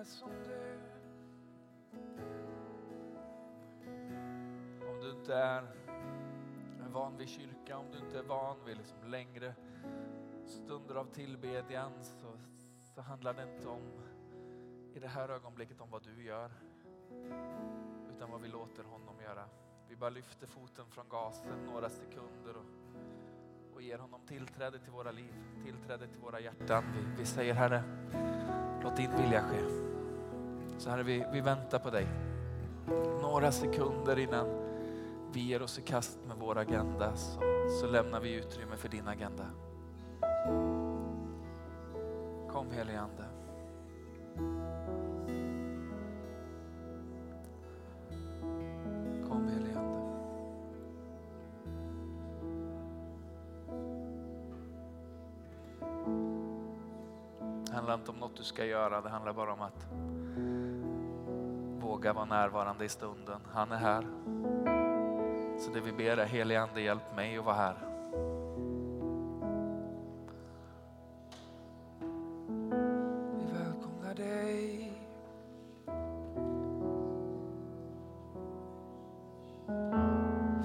är som du. Om du inte är van vid kyrka, om du inte är van vid liksom längre stunder av tillbedjan så, så handlar det inte om i det här ögonblicket om vad du gör utan vad vi låter honom göra. Vi bara lyfter foten från gasen några sekunder och, ger honom tillträde till våra liv, tillträde till våra hjärtan. Vi, vi säger Herre, låt din vilja ske. Så Herre, vi, vi väntar på dig. Några sekunder innan vi ger oss i kast med vår agenda så, så lämnar vi utrymme för din agenda. Kom helige Ande. Ska göra, det handlar bara om att våga vara närvarande i stunden. Han är här. Så det vi ber är helige Ande hjälp mig att vara här. Vi välkomnar dig.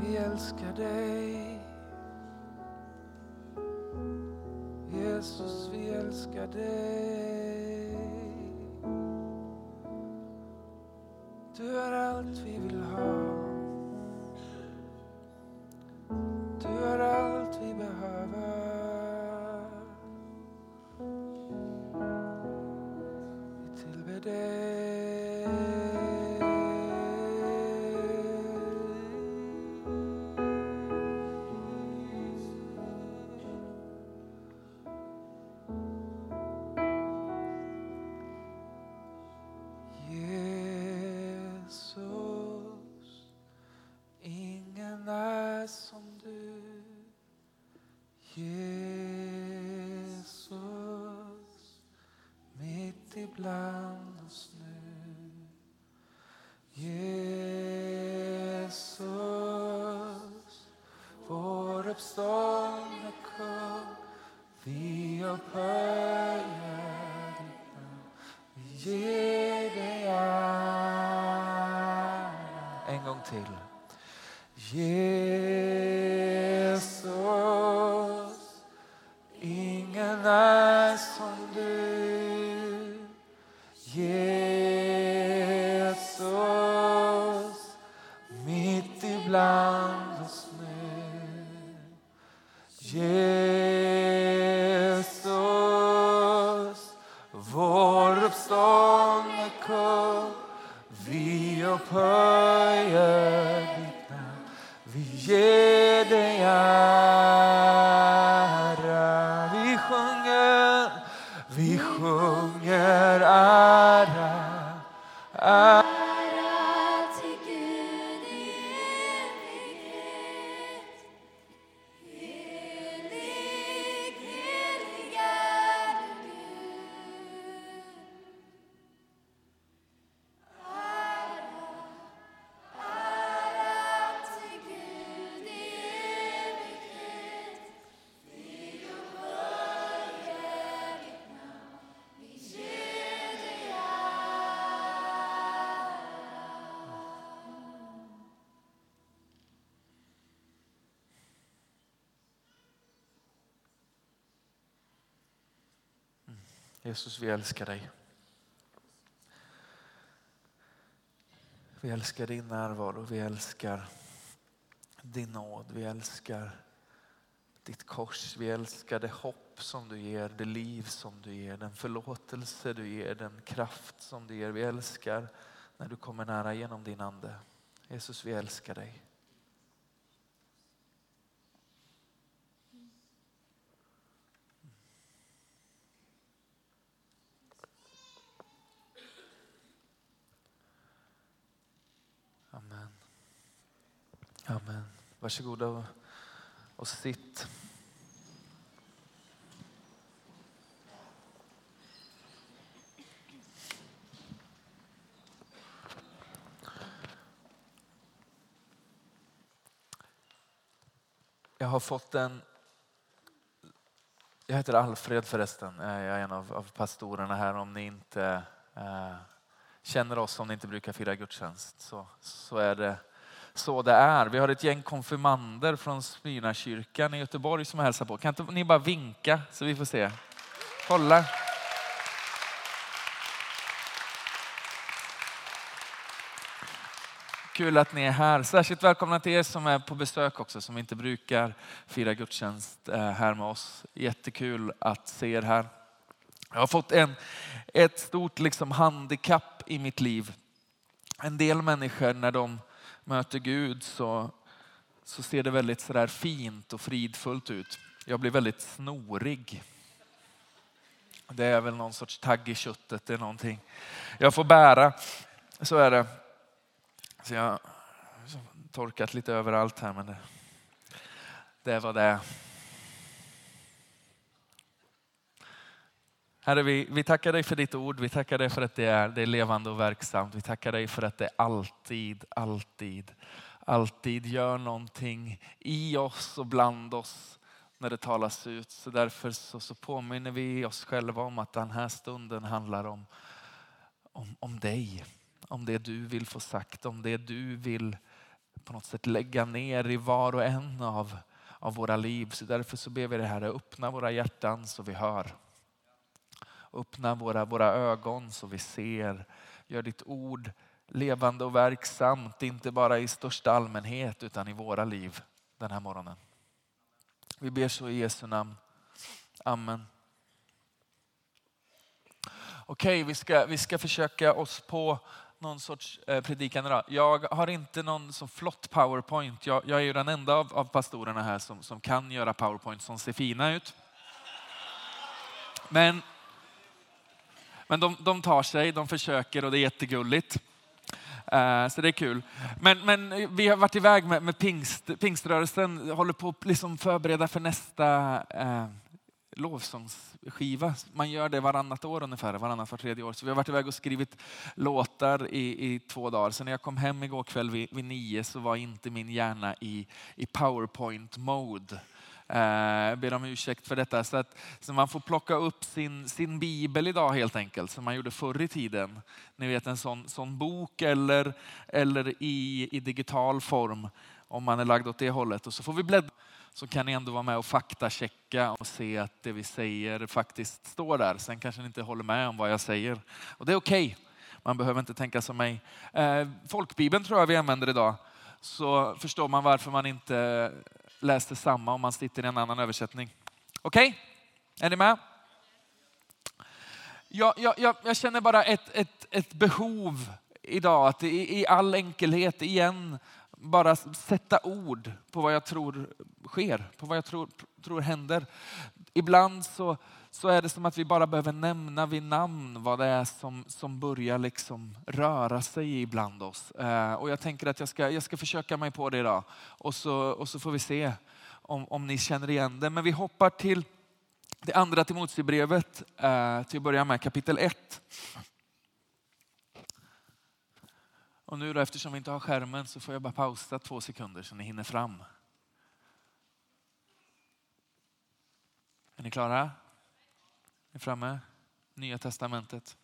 Vi älskar dig. Jesus, vi älskar dig. Du är allt vi vill ha. Ibland oss nu. Jesus, vår uppståndne kung, vi upphöjer ditt namn. Vi ger dig ära. En gång till. Jesus, Jesus, vi älskar dig. Vi älskar din närvaro, vi älskar din nåd, vi älskar ditt kors, vi älskar det hopp som du ger, det liv som du ger, den förlåtelse du ger, den kraft som du ger. Vi älskar när du kommer nära genom din ande. Jesus, vi älskar dig. Amen. Varsågoda och, och sitt. Jag har fått en... Jag heter Alfred förresten. Eh, jag är en av, av pastorerna här om ni inte eh, känner oss om ni inte brukar fira gudstjänst så, så är det så det är. Vi har ett gäng konfirmander från Smyrnakyrkan i Göteborg som hälsar på. Kan inte ni bara vinka så vi får se? Kolla. Kul att ni är här. Särskilt välkomna till er som är på besök också, som inte brukar fira gudstjänst eh, här med oss. Jättekul att se er här. Jag har fått en, ett stort liksom handikapp i mitt liv. En del människor när de möter Gud så, så ser det väldigt sådär fint och fridfullt ut. Jag blir väldigt snorig. Det är väl någon sorts tagg i köttet, det är någonting jag får bära. Så är det. Så jag har torkat lite överallt här men det, det var det Herre, vi, vi tackar dig för ditt ord. Vi tackar dig för att det är, det är levande och verksamt. Vi tackar dig för att det alltid, alltid, alltid gör någonting i oss och bland oss när det talas ut. Så därför så, så påminner vi oss själva om att den här stunden handlar om, om, om dig. Om det du vill få sagt, om det du vill på något sätt lägga ner i var och en av, av våra liv. Så därför så ber vi det här, öppna våra hjärtan så vi hör. Öppna våra, våra ögon så vi ser. Gör ditt ord levande och verksamt, inte bara i största allmänhet utan i våra liv den här morgonen. Vi ber så i Jesu namn. Amen. Okej, vi ska, vi ska försöka oss på någon sorts eh, predikan idag. Jag har inte någon så flott powerpoint. Jag, jag är ju den enda av, av pastorerna här som, som kan göra powerpoint som ser fina ut. Men men de, de tar sig, de försöker och det är jättegulligt. Eh, så det är kul. Men, men vi har varit iväg med, med pingst, pingströrelsen, håller på att liksom förbereda för nästa eh, lovsångsskiva. Man gör det varannat år ungefär, varannat var tredje år. Så vi har varit iväg och skrivit låtar i, i två dagar. Så när jag kom hem igår kväll vid, vid nio så var inte min hjärna i, i powerpoint jag ber om ursäkt för detta. Så, att, så man får plocka upp sin, sin bibel idag helt enkelt, som man gjorde förr i tiden. Ni vet en sån, sån bok eller, eller i, i digital form om man är lagd åt det hållet. Och så får vi bläddra så kan ni ändå vara med och faktachecka och se att det vi säger faktiskt står där. Sen kanske ni inte håller med om vad jag säger. Och det är okej. Okay. Man behöver inte tänka som mig. Eh, folkbibeln tror jag vi använder idag. Så förstår man varför man inte läser samma om man sitter i en annan översättning. Okej? Okay? Är ni med? Jag, jag, jag, jag, känner bara ett, ett, ett behov idag att i, i all enkelhet igen bara sätta ord på vad jag tror sker, på vad jag tror, tror händer. Ibland så, så är det som att vi bara behöver nämna vid namn vad det är som, som börjar liksom röra sig ibland oss. Eh, och jag tänker att jag ska, jag ska försöka mig på det idag. Och så, och så får vi se om, om ni känner igen det. Men vi hoppar till det andra Timoteusbrevet eh, till att börja med, kapitel 1. Och nu då, eftersom vi inte har skärmen så får jag bara pausa två sekunder så ni hinner fram. Är ni klara? Är ni framme? Nya testamentet.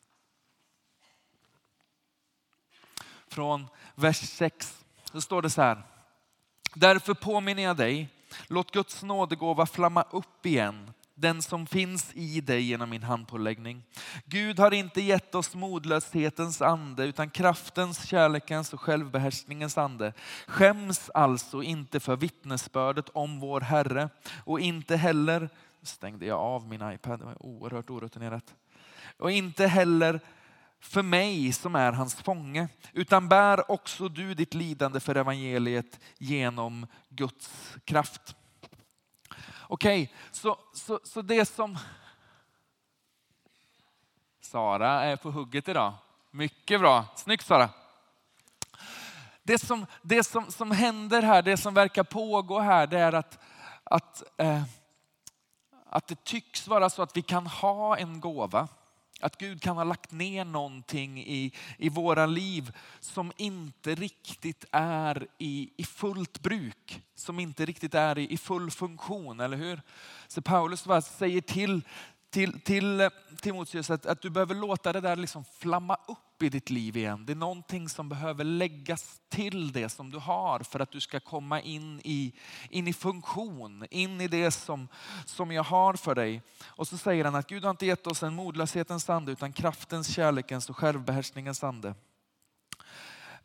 Från vers 6 så står det så här. Därför påminner jag dig, låt Guds nådegåva flamma upp igen den som finns i dig genom min handpåläggning. Gud har inte gett oss modlöshetens ande utan kraftens, kärlekens och självbehärskningens ande. Skäms alltså inte för vittnesbördet om vår Herre och inte heller, stängde jag av min iPad, det var oerhört orutinerat. Och inte heller för mig som är hans fånge, utan bär också du ditt lidande för evangeliet genom Guds kraft. Okej, okay, så, så, så det som... Sara är på hugget idag. Mycket bra. Snyggt Sara. Det som, det som, som händer här, det som verkar pågå här, det är att, att, eh, att det tycks vara så att vi kan ha en gåva att Gud kan ha lagt ner någonting i, i våra liv som inte riktigt är i, i fullt bruk. Som inte riktigt är i, i full funktion, eller hur? Så Paulus säger till till, till eh, Timoteus att, att du behöver låta det där liksom flamma upp i ditt liv igen. Det är någonting som behöver läggas till det som du har för att du ska komma in i, in i funktion, in i det som, som jag har för dig. Och så säger han att Gud har inte gett oss en modlöshetens ande utan kraftens, kärlekens och självbehärskningens ande.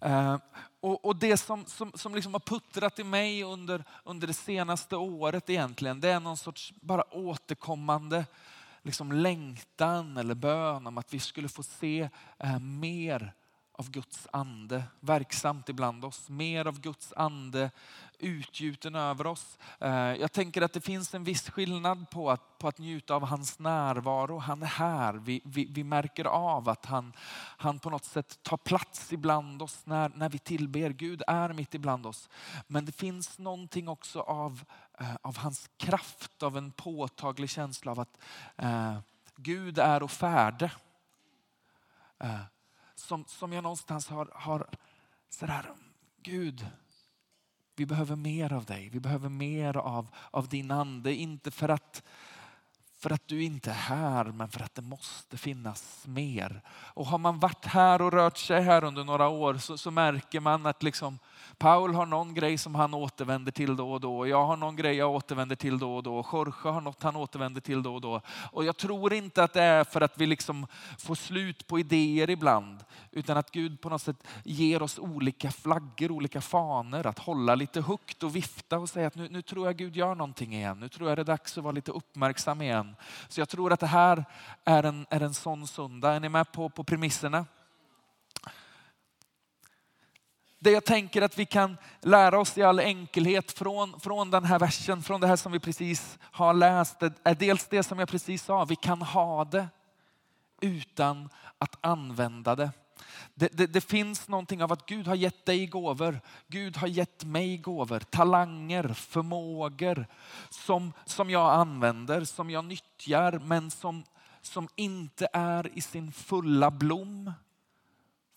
Uh, och, och, det som, som, som liksom har puttrat i mig under, under det senaste året egentligen, det är någon sorts bara återkommande liksom längtan eller bön om att vi skulle få se eh, mer av Guds ande verksamt ibland oss. Mer av Guds ande utgjuten över oss. Eh, jag tänker att det finns en viss skillnad på att, på att njuta av hans närvaro. Han är här. Vi, vi, vi märker av att han, han på något sätt tar plats ibland oss när, när vi tillber. Gud är mitt ibland oss. Men det finns någonting också av, eh, Eh, av hans kraft, av en påtaglig känsla av att eh, Gud är och färde. Eh, som, som jag någonstans har, har sådär, Gud, vi behöver mer av dig. Vi behöver mer av, av din ande. Inte för att, för att du inte är här, men för att det måste finnas mer. Och har man varit här och rört sig här under några år så, så märker man att liksom, Paul har någon grej som han återvänder till då och då. Jag har någon grej jag återvänder till då och då. Jorge har något han återvänder till då och då. Och jag tror inte att det är för att vi liksom får slut på idéer ibland. Utan att Gud på något sätt ger oss olika flaggor, olika faner att hålla lite högt och vifta och säga att nu, nu tror jag Gud gör någonting igen. Nu tror jag det är dags att vara lite uppmärksam igen. Så jag tror att det här är en, är en sån söndag. Är ni med på, på premisserna? Det jag tänker att vi kan lära oss i all enkelhet från, från den här versen, från det här som vi precis har läst, är dels det som jag precis sa, vi kan ha det utan att använda det. Det, det, det, finns någonting av att Gud har gett dig gåvor. Gud har gett mig gåvor, talanger, förmågor som, som jag använder, som jag nyttjar men som, som inte är i sin fulla blom.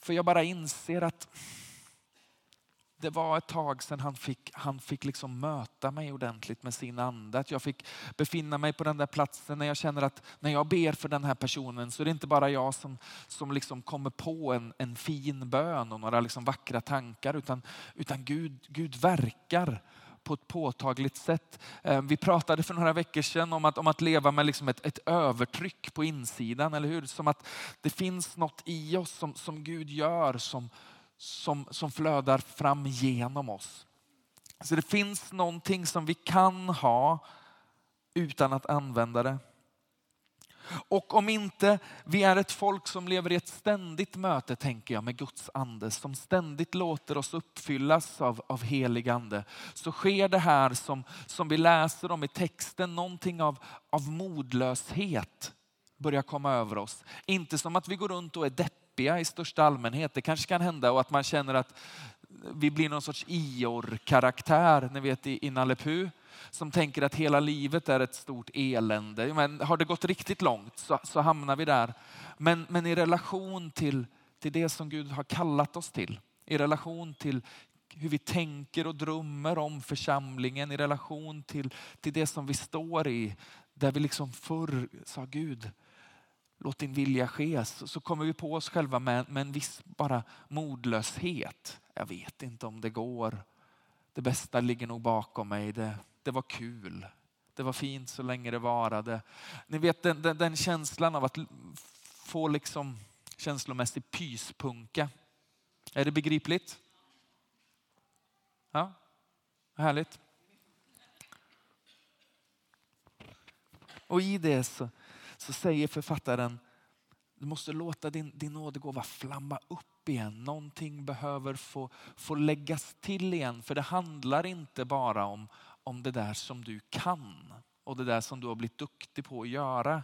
För jag bara inser att det var ett tag sedan han fick, han fick liksom möta mig ordentligt med sin ande. Att jag fick befinna mig på den där platsen när jag känner att när jag ber för den här personen så är det inte bara jag som, som liksom kommer på en, en fin bön och några liksom vackra tankar utan, utan Gud, Gud verkar på ett påtagligt sätt. Eh, vi pratade för några veckor sedan om att, om att leva med liksom ett, ett övertryck på insidan, eller hur? Som att det finns något i oss som, som Gud gör som, som, som flödar fram genom oss. Så det finns någonting som vi kan ha utan att använda det. Och om inte vi är ett folk som lever i ett ständigt möte, tänker jag, med Guds ande, som ständigt låter oss uppfyllas av, av helig ande, så sker det här som, som vi läser om i texten, någonting av, av modlöshet börjar komma över oss. Inte som att vi går runt och är deppiga deppiga i största allmänhet. Det kanske kan hända och att man känner att vi blir någon sorts Ior-karaktär, ni vet i Nalle Puh, som tänker att hela livet är ett stort elände. Men har det gått riktigt långt så, så hamnar vi där. Men, men i relation till, till det som Gud har kallat oss till, i relation till hur vi tänker och drömmer om församlingen, i relation till, till det som vi står i, där vi liksom förr sa Gud, låt din vilja ske, så kommer vi på oss själva med, med en viss bara modlöshet. Jag vet inte om det går. Det bästa ligger nog bakom mig. Det, det var kul. Det var fint så länge det varade. Ni vet den, den, den känslan av att få liksom känslomässig pyspunka. Är det begripligt? Ja, härligt. Och i det så, så säger författaren, du måste låta din, din nådegåva flamma upp igen. Någonting behöver få, få läggas till igen. För det handlar inte bara om, om det där som du kan och det där som du har blivit duktig på att göra.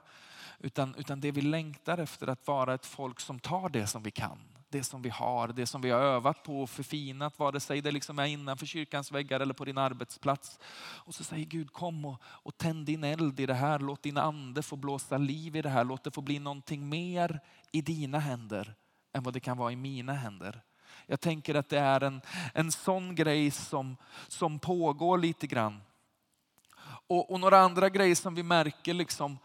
Utan, utan det vi längtar efter att vara ett folk som tar det som vi kan det som vi har, det som vi har övat på och förfinat, vare sig det liksom är innanför kyrkans väggar eller på din arbetsplats. Och så säger Gud kom och, och tänd din eld i det här, låt din ande få blåsa liv i det här, låt det få bli någonting mer i dina händer än vad det kan vara i mina händer. Jag tänker att det är en, en sån grej som, som pågår lite grann. Och, och några andra grejer som vi märker liksom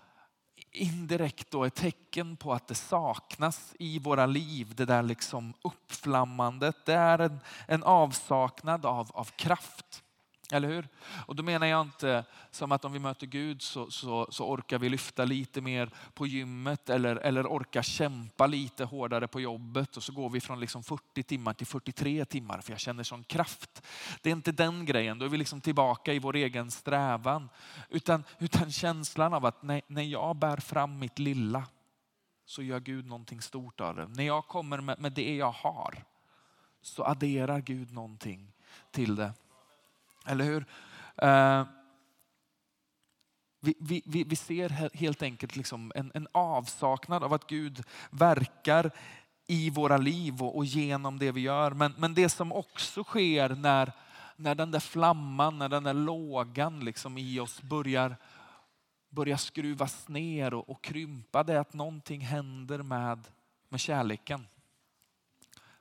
indirekt då ett tecken på att det saknas i våra liv. Det där liksom uppflammandet. Det är en, en avsaknad av, av kraft. Eller hur? Och då menar jag inte som att om vi möter Gud så, så, så orkar vi lyfta lite mer på gymmet eller, eller orkar kämpa lite hårdare på jobbet och så går vi från liksom 40 timmar till 43 timmar för jag känner sån kraft. Det är inte den grejen, då är vi liksom tillbaka i vår egen strävan. Utan, utan känslan av att när, när jag bär fram mitt lilla så gör Gud någonting stort av det. När jag kommer med, med det jag har så adderar Gud någonting till det. Eller hur? Uh, vi, vi, vi, ser helt enkelt liksom en, en, avsaknad av att Gud verkar i våra liv och, och genom det vi gör. Men, men det som också sker när, när den där flamman, när den där lågan liksom i oss börjar, börjar skruvas ner och, och krympa, det är att någonting händer med, med kärleken.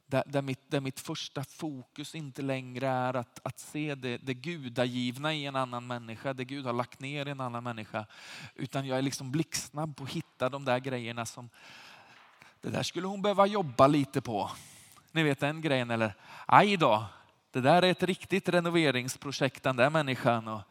Där, där, mitt, där mitt första fokus inte längre är att, att se det, det gudagivna i en annan människa, det Gud har lagt ner i en annan människa. Utan jag är liksom blixtsnabb på att hitta de där grejerna som, det där skulle hon behöva jobba lite på. Ni vet den grejen eller, aj då, det där är ett riktigt renoveringsprojekt den där människan. Och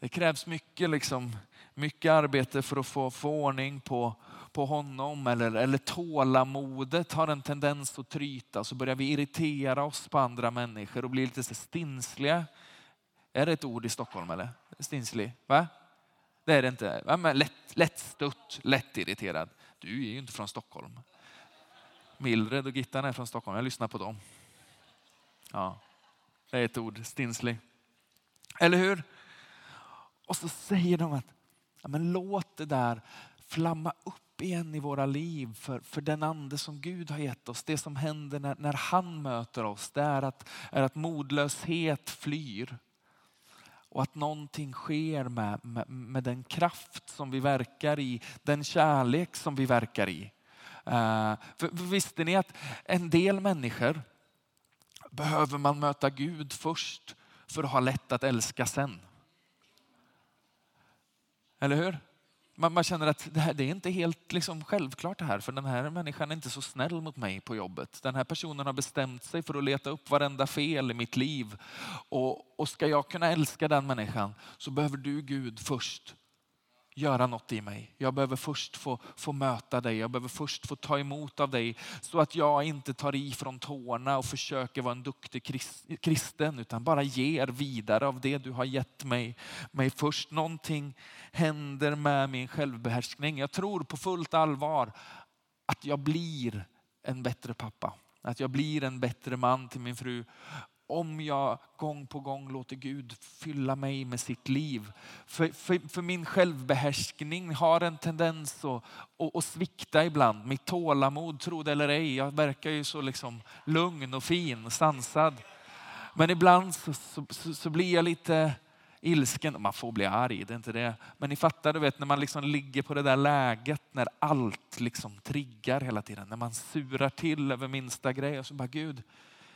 det krävs mycket, liksom, mycket arbete för att få, få ordning på, på honom eller, eller tålamodet har en tendens att tryta så börjar vi irritera oss på andra människor och bli lite stinsliga. Är det ett ord i Stockholm eller? Stinslig? Va? Det är det inte. Ja, men lätt, lättstött, lättirriterad. Du är ju inte från Stockholm. Mildred och Gittan är från Stockholm. Jag lyssnar på dem. Ja, det är ett ord, stinslig. Eller hur? Och så säger de att ja, men låt det där flamma upp upp igen i våra liv för, för den ande som Gud har gett oss. Det som händer när, när han möter oss, det är att, är att modlöshet flyr. Och att någonting sker med, med, med den kraft som vi verkar i, den kärlek som vi verkar i. Uh, för, för visste ni att en del människor behöver man möta Gud först för att ha lätt att älska sen. Eller hur? Man, man, känner att det, här, det är inte helt liksom självklart det här, för den här människan är inte så snäll mot mig på jobbet. Den här personen har bestämt sig för att leta upp varenda fel i mitt liv. Och, och ska jag kunna älska den människan så behöver du Gud först göra något i mig. Jag behöver först få, få möta dig. Jag behöver först få ta emot av dig så att jag inte tar i från tårna och försöker vara en duktig kristen utan bara ger vidare av det du har gett mig, mig först. Någonting händer med min självbehärskning. Jag tror på fullt allvar att jag blir en bättre pappa. Att jag blir en bättre man till min fru om jag gång på gång låter Gud fylla mig med sitt liv. För, för, för min självbehärskning har en tendens att, att, att, svikta ibland. Mitt tålamod, tro det eller ej, jag verkar ju så liksom lugn och fin, och sansad. Men ibland så, så, så blir jag lite ilsken. Man får bli arg, det är inte det. Men ni fattar, du vet när man liksom ligger på det där läget när allt liksom triggar hela tiden. När man surar till över minsta grej och så bara Gud,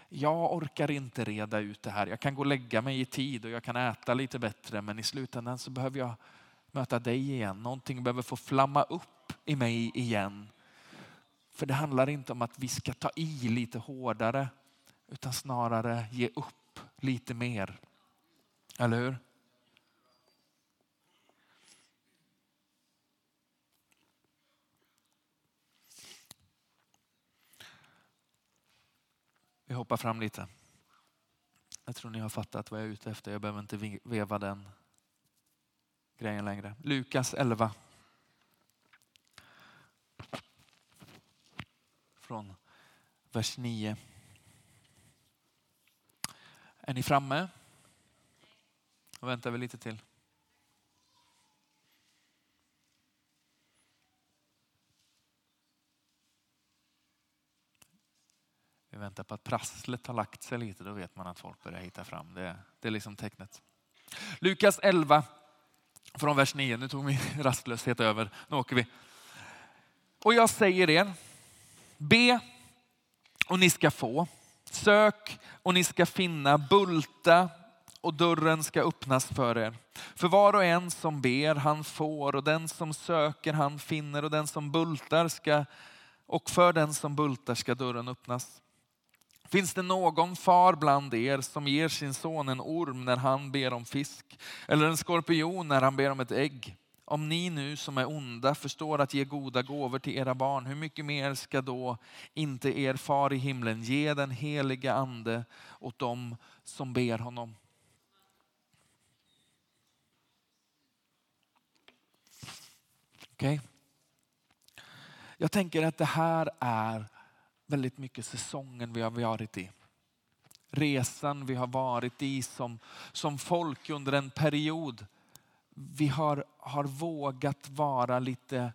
jag orkar inte reda ut det här. Jag kan gå och lägga mig i tid och jag kan äta lite bättre men i slutändan så behöver jag möta dig igen. Någonting behöver få flamma upp i mig igen. För det handlar inte om att vi ska ta i lite hårdare utan snarare ge upp lite mer. Eller hur? Vi hoppar fram lite. Jag tror ni har fattat vad jag är ute efter. Jag behöver inte veva den grejen längre. Lukas 11. Från vers 9. Är ni framme? Då väntar vi lite till. Vi väntar på att prasslet har lagt sig lite, då vet man att folk börjar hitta fram. Det, det är liksom tecknet. Lukas 11 från vers 9. Nu tog min rastlöshet över. Nu åker vi. Och jag säger er, be och ni ska få. Sök och ni ska finna. Bulta och dörren ska öppnas för er. För var och en som ber, han får och den som söker, han finner och den som bultar ska och för den som bultar ska dörren öppnas. Finns det någon far bland er som ger sin son en orm när han ber om fisk eller en skorpion när han ber om ett ägg? Om ni nu som är onda förstår att ge goda gåvor till era barn, hur mycket mer ska då inte er far i himlen ge den heliga ande åt dem som ber honom? Okej? Okay. Jag tänker att det här är väldigt mycket säsongen vi har varit i. Resan vi har varit i som, som folk under en period. Vi har, har vågat vara lite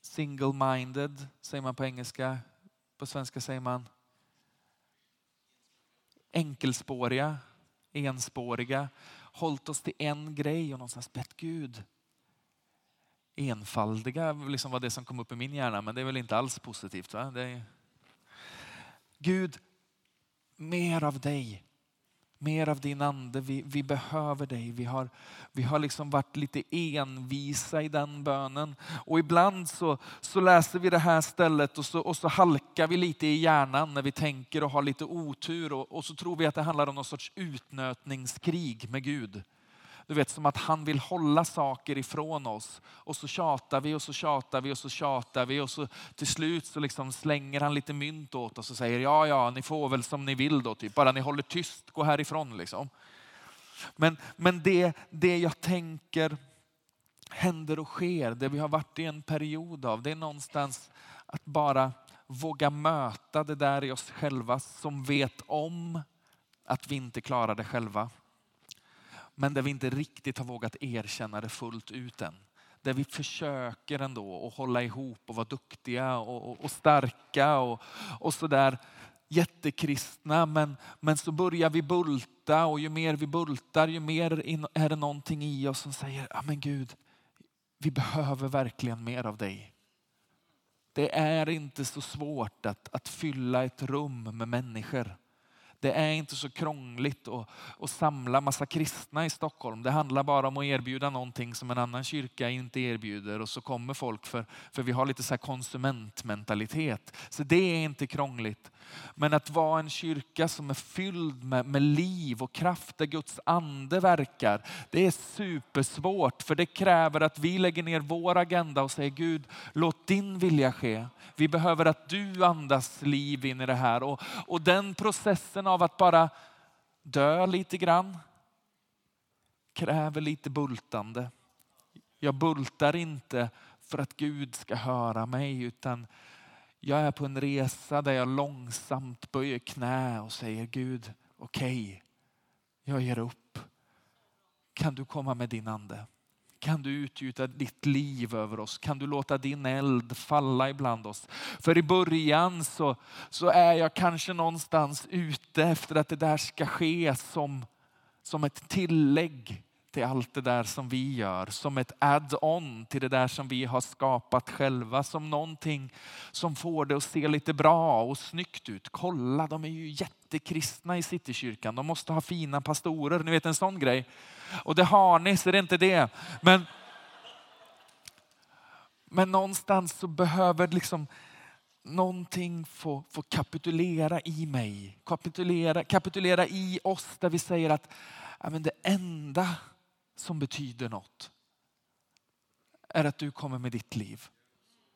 single-minded, säger man på engelska. På svenska säger man enkelspåriga, enspåriga. Hållit oss till en grej och någonstans bett Gud enfaldiga liksom var det som kom upp i min hjärna, men det är väl inte alls positivt. Va? Är... Gud, mer av dig. Mer av din ande. Vi, vi behöver dig. Vi har, vi har liksom varit lite envisa i den bönen. Och ibland så, så läser vi det här stället och så, och så halkar vi lite i hjärnan när vi tänker och har lite otur. Och, och så tror vi att det handlar om någon sorts utnötningskrig med Gud. Du vet som att han vill hålla saker ifrån oss. Och så tjatar vi och så tjatar vi och så tjatar vi och så till slut så liksom slänger han lite mynt åt oss och säger ja, ja, ni får väl som ni vill då, typ. bara ni håller tyst, gå härifrån. Liksom. Men, men det, det jag tänker händer och sker, det vi har varit i en period av, det är någonstans att bara våga möta det där i oss själva som vet om att vi inte klarar det själva men där vi inte riktigt har vågat erkänna det fullt ut än. Där vi försöker ändå att hålla ihop och vara duktiga och, och, och starka och, och sådär jättekristna. Men, men så börjar vi bulta och ju mer vi bultar ju mer är det någonting i oss som säger, ja men Gud, vi behöver verkligen mer av dig. Det är inte så svårt att, att fylla ett rum med människor. Det är inte så krångligt att, att samla massa kristna i Stockholm. Det handlar bara om att erbjuda någonting som en annan kyrka inte erbjuder och så kommer folk för, för vi har lite så konsumentmentalitet. Så det är inte krångligt. Men att vara en kyrka som är fylld med, med liv och kraft där Guds ande verkar, det är supersvårt för det kräver att vi lägger ner vår agenda och säger Gud, låt din vilja ske. Vi behöver att du andas liv in i det här och, och den processen av att bara dö lite grann kräver lite bultande. Jag bultar inte för att Gud ska höra mig utan jag är på en resa där jag långsamt böjer knä och säger Gud, okej, okay, jag ger upp. Kan du komma med din ande? Kan du utgjuta ditt liv över oss? Kan du låta din eld falla ibland oss? För i början så, så är jag kanske någonstans ute efter att det där ska ske som, som ett tillägg till allt det där som vi gör. Som ett add-on till det där som vi har skapat själva. Som någonting som får det att se lite bra och snyggt ut. Kolla, de är ju jättekristna i Citykyrkan. De måste ha fina pastorer. Ni vet en sån grej. Och det har ni, så det är inte det. Men, men någonstans så behöver liksom någonting få, få kapitulera i mig. Kapitulera, kapitulera i oss där vi säger att ja, men det enda som betyder något är att du kommer med ditt liv.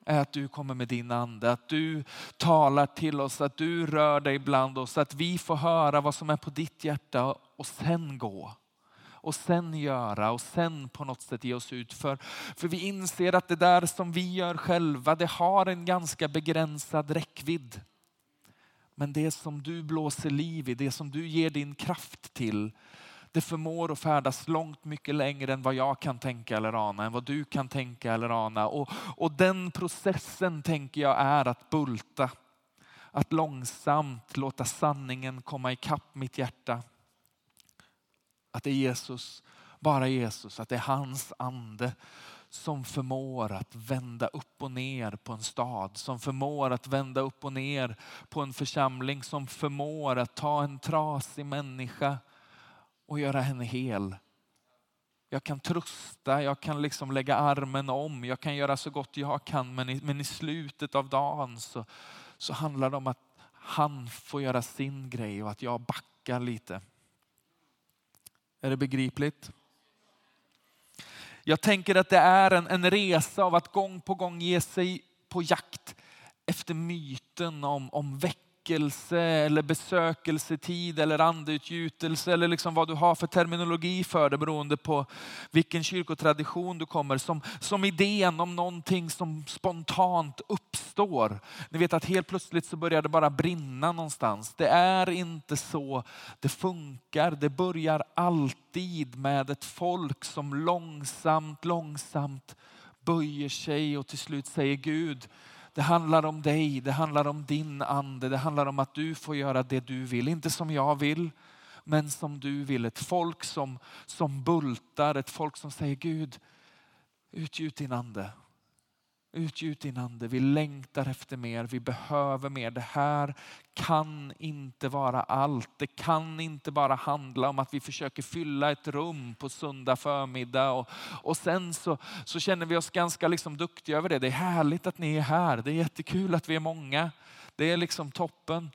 Är att du kommer med din ande, att du talar till oss, att du rör dig bland oss, att vi får höra vad som är på ditt hjärta och sen gå. Och sen göra och sen på något sätt ge oss ut för. För vi inser att det där som vi gör själva, det har en ganska begränsad räckvidd. Men det som du blåser liv i, det som du ger din kraft till, det förmår att färdas långt mycket längre än vad jag kan tänka eller ana, än vad du kan tänka eller ana. Och, och den processen tänker jag är att bulta. Att långsamt låta sanningen komma ikapp mitt hjärta. Att det är Jesus, bara Jesus, att det är hans ande som förmår att vända upp och ner på en stad, som förmår att vända upp och ner på en församling, som förmår att ta en trasig människa och göra henne hel. Jag kan trösta, jag kan liksom lägga armen om, jag kan göra så gott jag kan men i, men i slutet av dagen så, så handlar det om att han får göra sin grej och att jag backar lite. Är det begripligt? Jag tänker att det är en, en resa av att gång på gång ge sig på jakt efter myten om, om väckelse eller besökelsetid eller andeutgjutelse eller liksom vad du har för terminologi för det beroende på vilken kyrkotradition du kommer. Som, som idén om någonting som spontant uppstår. Ni vet att helt plötsligt så börjar det bara brinna någonstans. Det är inte så det funkar. Det börjar alltid med ett folk som långsamt, långsamt böjer sig och till slut säger Gud, det handlar om dig, det handlar om din ande, det handlar om att du får göra det du vill. Inte som jag vill, men som du vill. Ett folk som, som bultar, ett folk som säger Gud, utgjut din ande. Utgjut din ande. Vi längtar efter mer, vi behöver mer. Det här kan inte vara allt. Det kan inte bara handla om att vi försöker fylla ett rum på söndag förmiddag och, och sen så, så känner vi oss ganska liksom duktiga över det. Det är härligt att ni är här. Det är jättekul att vi är många. Det är liksom toppen.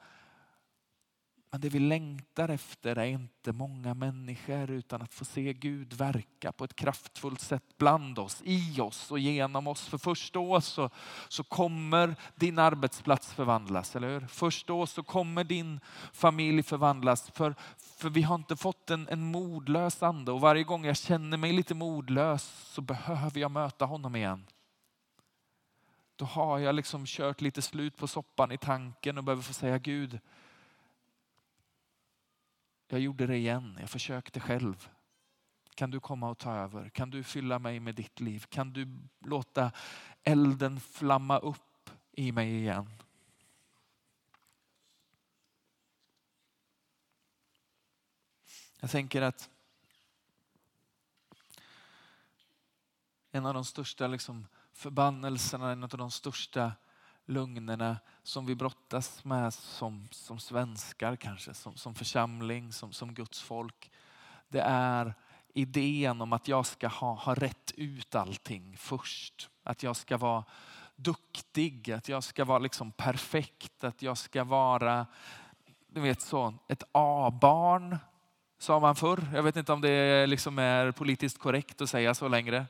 Men det vi längtar efter är inte många människor utan att få se Gud verka på ett kraftfullt sätt bland oss, i oss och genom oss. För först då så, så kommer din arbetsplats förvandlas, eller hur? Först då så kommer din familj förvandlas. För, för vi har inte fått en, en modlös ande och varje gång jag känner mig lite modlös så behöver jag möta honom igen. Då har jag liksom kört lite slut på soppan i tanken och behöver få säga Gud, jag gjorde det igen, jag försökte själv. Kan du komma och ta över? Kan du fylla mig med ditt liv? Kan du låta elden flamma upp i mig igen? Jag tänker att en av de största liksom förbannelserna, en av de största lögnerna som vi brottas med som, som svenskar kanske, som, som församling, som, som Guds folk. Det är idén om att jag ska ha, ha rätt ut allting först. Att jag ska vara duktig, att jag ska vara liksom perfekt, att jag ska vara du vet så, ett A-barn sa man förr. Jag vet inte om det liksom är politiskt korrekt att säga så längre.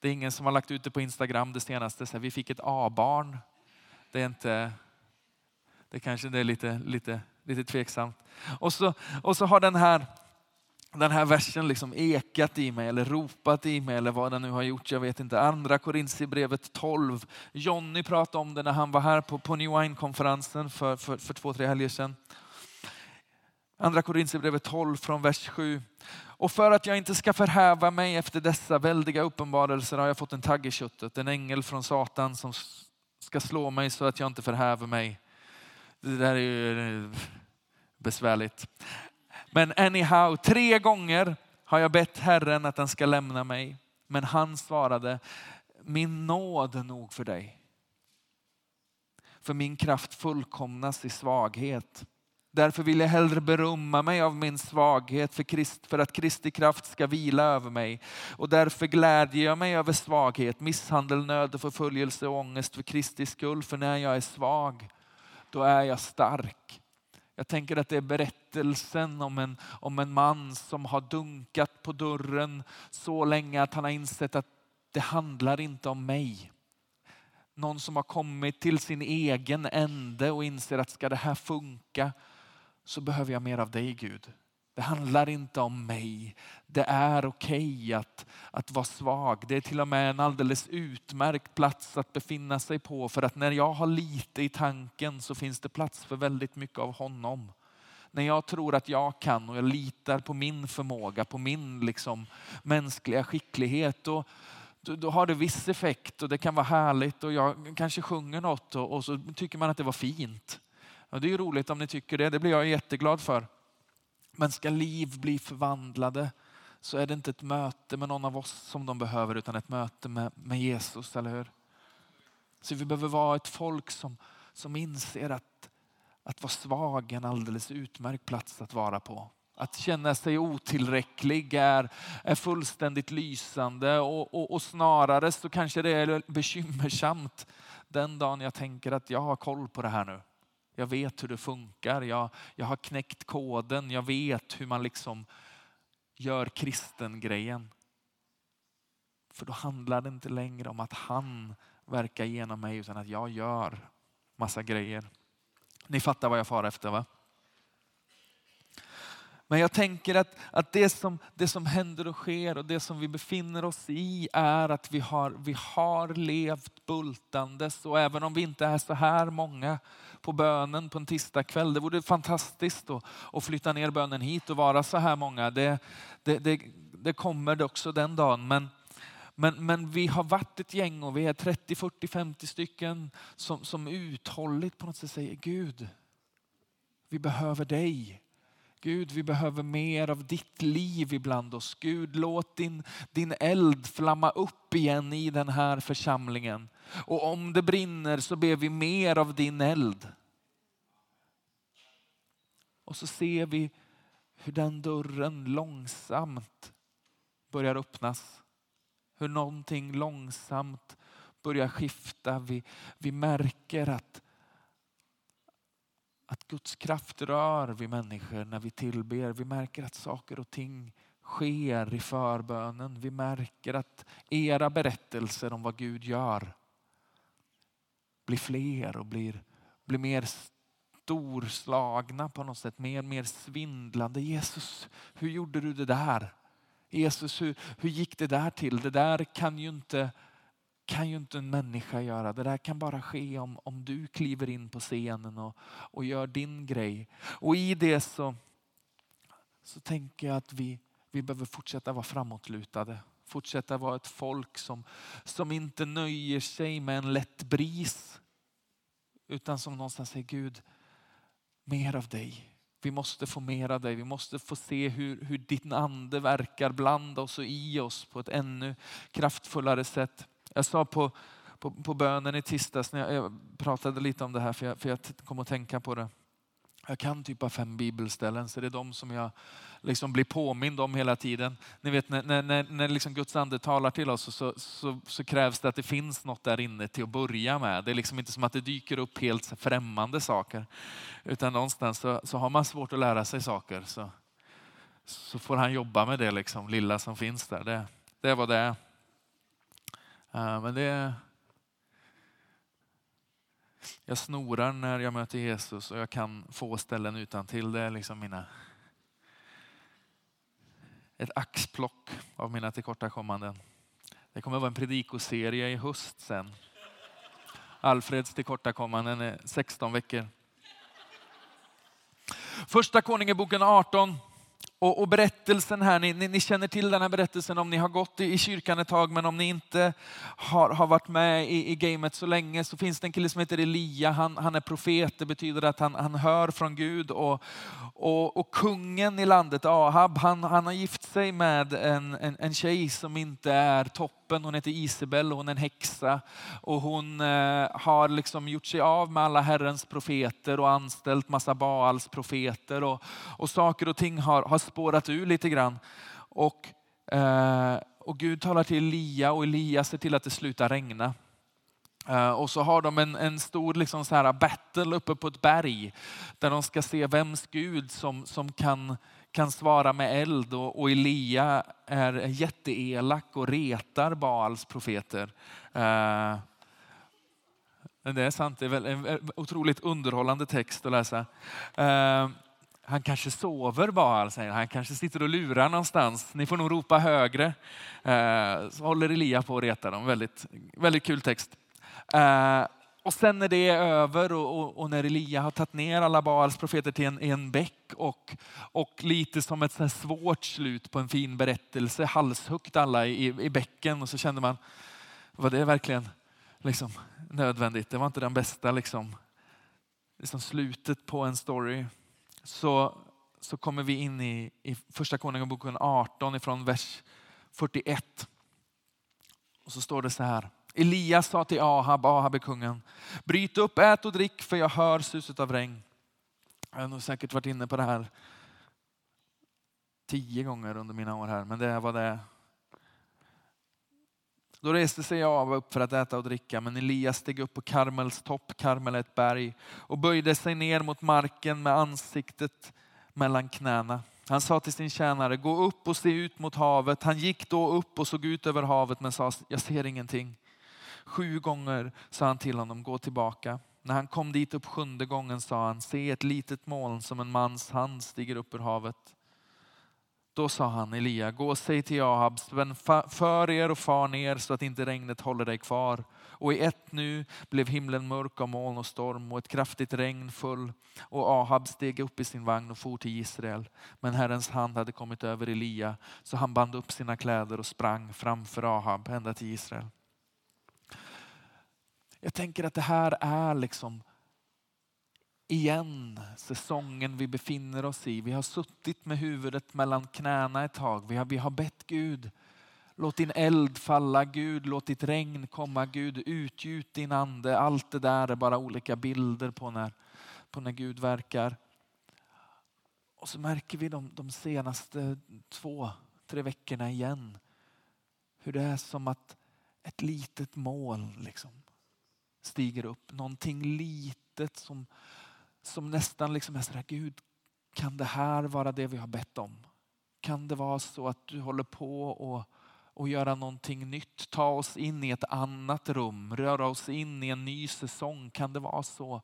Det är ingen som har lagt ut det på Instagram det senaste. Så vi fick ett A-barn. Det är inte, det kanske det är lite, lite, lite tveksamt. Och så, och så har den här, den här versen liksom ekat i mig eller ropat i mig eller vad den nu har gjort. Jag vet inte. Andra Korintierbrevet 12. Jonny pratade om det när han var här på, på New Wine-konferensen för, för, för två, tre helger sedan. Andra Korintierbrevet 12 från vers 7. Och för att jag inte ska förhäva mig efter dessa väldiga uppenbarelser har jag fått en tagg i köttet, en ängel från Satan som ska slå mig så att jag inte förhäver mig. Det där är ju eh, besvärligt. Men anyhow, tre gånger har jag bett Herren att den ska lämna mig. Men han svarade, min nåd är nog för dig. För min kraft fullkomnas i svaghet. Därför vill jag hellre berömma mig av min svaghet för, Krist, för att Kristi kraft ska vila över mig. Och därför glädjer jag mig över svaghet, misshandel, nöd, och förföljelse och ångest för Kristi skull. För när jag är svag, då är jag stark. Jag tänker att det är berättelsen om en, om en man som har dunkat på dörren så länge att han har insett att det handlar inte om mig. Någon som har kommit till sin egen ände och inser att ska det här funka så behöver jag mer av dig Gud. Det handlar inte om mig. Det är okej okay att, att vara svag. Det är till och med en alldeles utmärkt plats att befinna sig på. För att när jag har lite i tanken så finns det plats för väldigt mycket av honom. När jag tror att jag kan och jag litar på min förmåga, på min liksom mänskliga skicklighet. Då, då, då har det viss effekt och det kan vara härligt och jag kanske sjunger något och, och så tycker man att det var fint. Ja, det är ju roligt om ni tycker det, det blir jag jätteglad för. Men ska liv bli förvandlade så är det inte ett möte med någon av oss som de behöver utan ett möte med, med Jesus, eller hur? Så vi behöver vara ett folk som, som inser att, att vara svag är en alldeles utmärkt plats att vara på. Att känna sig otillräcklig är, är fullständigt lysande och, och, och snarare så kanske det är bekymmersamt den dagen jag tänker att jag har koll på det här nu. Jag vet hur det funkar, jag, jag har knäckt koden, jag vet hur man liksom gör kristen-grejen. För då handlar det inte längre om att han verkar genom mig utan att jag gör massa grejer. Ni fattar vad jag far efter va? Men jag tänker att, att det, som, det som händer och sker och det som vi befinner oss i är att vi har, vi har levt bultandes och även om vi inte är så här många på bönen på en tisdagkväll. Det vore fantastiskt att, att flytta ner bönen hit och vara så här många. Det, det, det, det kommer det också den dagen. Men, men, men vi har varit ett gäng och vi är 30, 40, 50 stycken som, som uthålligt på något sätt säger Gud, vi behöver dig. Gud, vi behöver mer av ditt liv ibland oss. Gud, låt din, din eld flamma upp igen i den här församlingen. Och om det brinner så ber vi mer av din eld. Och så ser vi hur den dörren långsamt börjar öppnas. Hur någonting långsamt börjar skifta. Vi, vi märker att att Guds kraft rör vid människor när vi tillber. Vi märker att saker och ting sker i förbönen. Vi märker att era berättelser om vad Gud gör blir fler och blir, blir mer storslagna på något sätt, mer mer svindlande. Jesus, hur gjorde du det där? Jesus, hur, hur gick det där till? Det där kan ju inte kan ju inte en människa göra. Det där kan bara ske om, om du kliver in på scenen och, och gör din grej. Och i det så, så tänker jag att vi, vi behöver fortsätta vara framåtlutade. Fortsätta vara ett folk som, som inte nöjer sig med en lätt bris. Utan som någonstans säger Gud, mer av dig. Vi måste få mer av dig. Vi måste få se hur, hur din ande verkar bland oss och i oss på ett ännu kraftfullare sätt. Jag sa på, på, på bönen i tisdags när jag, jag, pratade lite om det här för jag, för jag kom att tänka på det. Jag kan typ av fem bibelställen så det är de som jag liksom blir påmind om hela tiden. Ni vet när, när, när, när liksom Guds ande talar till oss så, så, så, krävs det att det finns något där inne till att börja med. Det är liksom inte som att det dyker upp helt främmande saker. Utan någonstans så, så har man svårt att lära sig saker så, så får han jobba med det liksom, lilla som finns där. Det, det är vad det är. Eh, men det jag snorar när jag möter Jesus och jag kan få ställen utan till. Det är liksom mina ett axplock av mina tillkortakommanden. Det kommer att vara en predikoserie i höst sen. Alfreds tillkortakommanden är 16 veckor. Första Konungeboken 18 och, och, berättelsen här, ni, ni, ni, känner till den här berättelsen om ni har gått i, i kyrkan ett tag, men om ni inte har, har varit med i, i gamet så länge så finns det en kille som heter Elia. Han, han är profet, det betyder att han, han hör från Gud. Och, och, och kungen i landet, Ahab, han, han har gift sig med en, en, en tjej som inte är toppen. Hon heter Isabel och hon är en häxa. Och hon eh, har liksom gjort sig av med alla Herrens profeter och anställt massa Baals profeter. Och, och saker och ting har, har spårat ur lite grann. Och, eh, och Gud talar till Elia och Elia ser till att det slutar regna. Eh, och så har de en, en stor liksom så här battle uppe på ett berg där de ska se vems Gud som, som kan, kan svara med eld. Och, och Elia är jätteelak och retar Baals profeter. Uh, det är sant, det är en otroligt underhållande text att läsa. Eh, han kanske sover Baal, säger han. Han kanske sitter och lurar någonstans. Ni får nog ropa högre. Eh, så håller Elia på att reta dem. Väldigt, väldigt kul text. Eh, och sen när det är över och, och, och, när Elia har tagit ner alla Baals profeter till en, en bäck och, och lite som ett så svårt slut på en fin berättelse, halshuggt alla i, i bäcken och så kände man, var det verkligen liksom, nödvändigt? Det var inte den bästa liksom, liksom slutet på en story. Så, så kommer vi in i, i första Konungaboken 18 ifrån vers 41. Och så står det så här. Elias sa till Ahab, Ahab är kungen, bryt upp, ät och drick för jag hör suset av regn. Jag har nog säkert varit inne på det här tio gånger under mina år här, men det var det då reste sig Ava upp för att äta och dricka, men Elias steg upp på Karmels topp, Karmel är ett berg, och böjde sig ner mot marken med ansiktet mellan knäna. Han sa till sin tjänare, gå upp och se ut mot havet. Han gick då upp och såg ut över havet men sa, jag ser ingenting. Sju gånger sa han till honom, gå tillbaka. När han kom dit upp sjunde gången sa han, se ett litet moln som en mans hand stiger upp ur havet. Då sa han Elia, gå och säg till Ahab, spänn för er och far ner så att inte regnet håller dig kvar. Och i ett nu blev himlen mörk av moln och storm och ett kraftigt regn föll och Ahab steg upp i sin vagn och for till Israel. Men Herrens hand hade kommit över Elia så han band upp sina kläder och sprang framför Ahab ända till Israel. Jag tänker att det här är liksom igen säsongen vi befinner oss i. Vi har suttit med huvudet mellan knäna ett tag. Vi har, vi har bett Gud, låt din eld falla Gud, låt ditt regn komma Gud, utgjut din ande. Allt det där är bara olika bilder på när, på när Gud verkar. Och så märker vi de, de senaste två, tre veckorna igen hur det är som att ett litet mål liksom stiger upp. Någonting litet som som nästan liksom är sådär, Gud, kan det här vara det vi har bett om? Kan det vara så att du håller på och, och göra någonting nytt? Ta oss in i ett annat rum, röra oss in i en ny säsong. Kan det vara så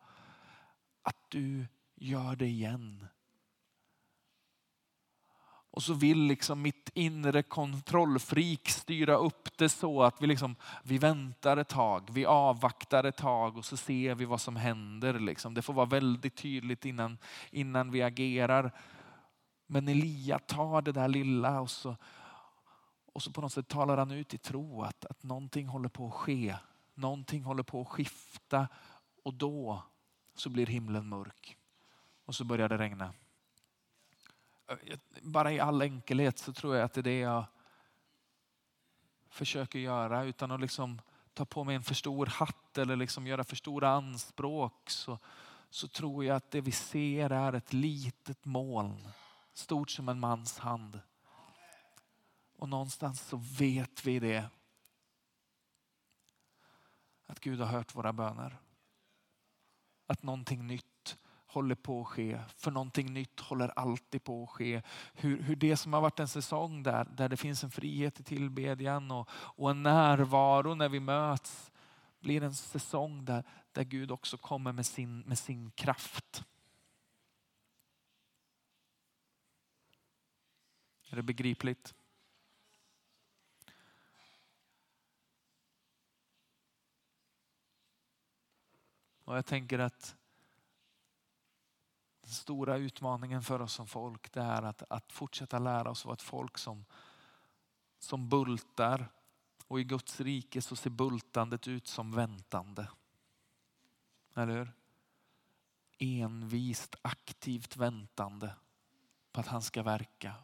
att du gör det igen? Och så vill liksom mitt inre kontrollfrik styra upp det så att vi, liksom, vi väntar ett tag, vi avvaktar ett tag och så ser vi vad som händer. Liksom. Det får vara väldigt tydligt innan, innan vi agerar. Men Elia tar det där lilla och så, och så på något sätt talar han ut i tro att, att någonting håller på att ske. Någonting håller på att skifta och då så blir himlen mörk och så börjar det regna bara i all enkelhet så tror jag att det är det jag försöker göra utan att liksom ta på mig en för stor hatt eller liksom göra för stora anspråk så, så tror jag att det vi ser är ett litet moln, stort som en mans hand. Och någonstans så vet vi det. Att Gud har hört våra böner. Att någonting nytt håller på att ske. För någonting nytt håller alltid på att ske. Hur, hur det som har varit en säsong där, där det finns en frihet i tillbedjan och, och en närvaro när vi möts blir en säsong där, där Gud också kommer med sin, med sin kraft. Är det begripligt? Och jag tänker att den stora utmaningen för oss som folk det är att, att fortsätta lära oss vara ett folk som, som bultar. Och i Guds rike så ser bultandet ut som väntande. Eller hur? Envist, aktivt väntande på att han ska verka.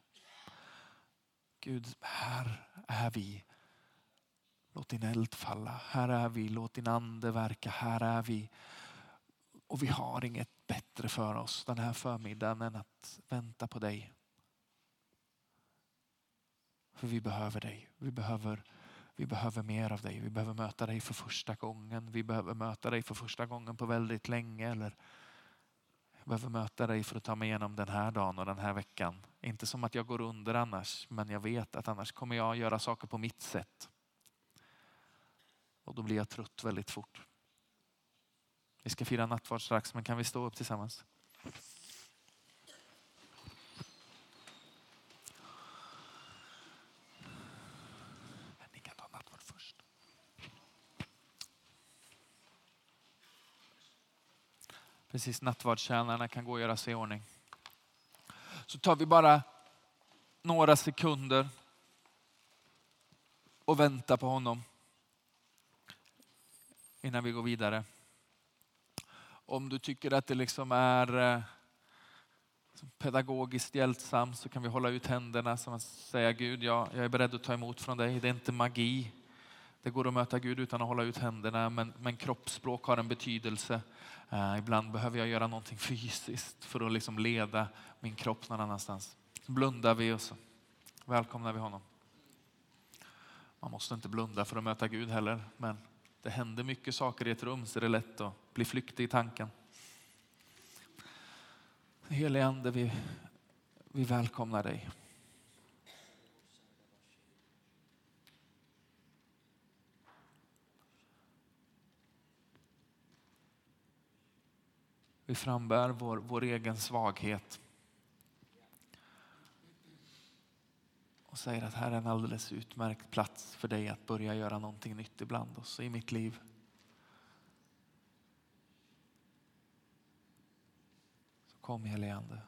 Gud, här är vi. Låt din eld falla. Här är vi. Låt din ande verka. Här är vi. Och vi har inget bättre för oss den här förmiddagen än att vänta på dig. För vi behöver dig. Vi behöver, vi behöver mer av dig. Vi behöver möta dig för första gången. Vi behöver möta dig för första gången på väldigt länge. Eller jag behöver möta dig för att ta mig igenom den här dagen och den här veckan. Inte som att jag går under annars, men jag vet att annars kommer jag göra saker på mitt sätt. Och då blir jag trött väldigt fort. Vi ska fira nattvard strax, men kan vi stå upp tillsammans? Ni kan ta nattvard först. Precis, nattvardstjänarna kan gå och göra sig i ordning. Så tar vi bara några sekunder och väntar på honom innan vi går vidare om du tycker att det liksom är eh, pedagogiskt hjälpsam så kan vi hålla ut händerna som att säga Gud, jag, jag är beredd att ta emot från dig. Det är inte magi. Det går att möta Gud utan att hålla ut händerna, men, men kroppsspråk har en betydelse. Eh, ibland behöver jag göra någonting fysiskt för att liksom leda min kropp någon annanstans. Så blundar vi och så välkomnar vi honom. Man måste inte blunda för att möta Gud heller, men det händer mycket saker i ett rum så det är lätt att bli flyktig i tanken. Helige Ande, vi, vi välkomnar dig. Vi frambär vår, vår egen svaghet. Och säger att här är en alldeles utmärkt plats för dig att börja göra någonting nytt ibland oss i mitt liv. Så kom helige Ande.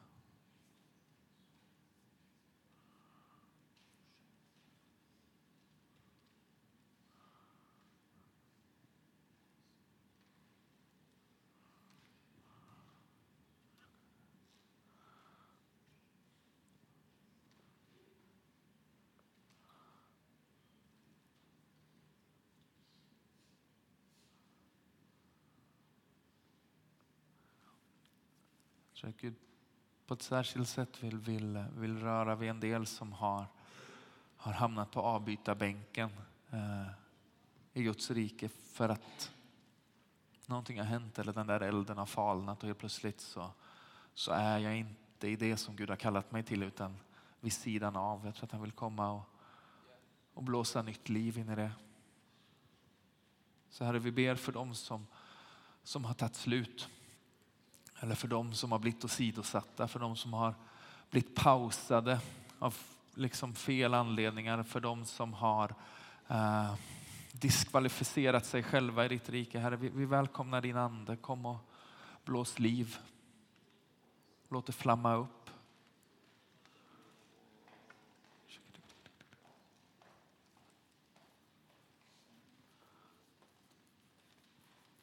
Så att Gud på ett särskilt sätt vill, vill, vill röra vid en del som har, har hamnat på avbytarbänken eh, i Guds rike för att någonting har hänt eller den där elden har falnat och helt plötsligt så, så är jag inte i det som Gud har kallat mig till utan vid sidan av. Jag tror att han vill komma och, och blåsa nytt liv in i det. Så Herre, vi ber för dem som, som har tagit slut. Eller för de som har blivit åsidosatta, för de som har blivit pausade av liksom fel anledningar, för de som har eh, diskvalificerat sig själva i ditt rike. Herre, vi, vi välkomnar din ande. Kom och blås liv. Låt det flamma upp.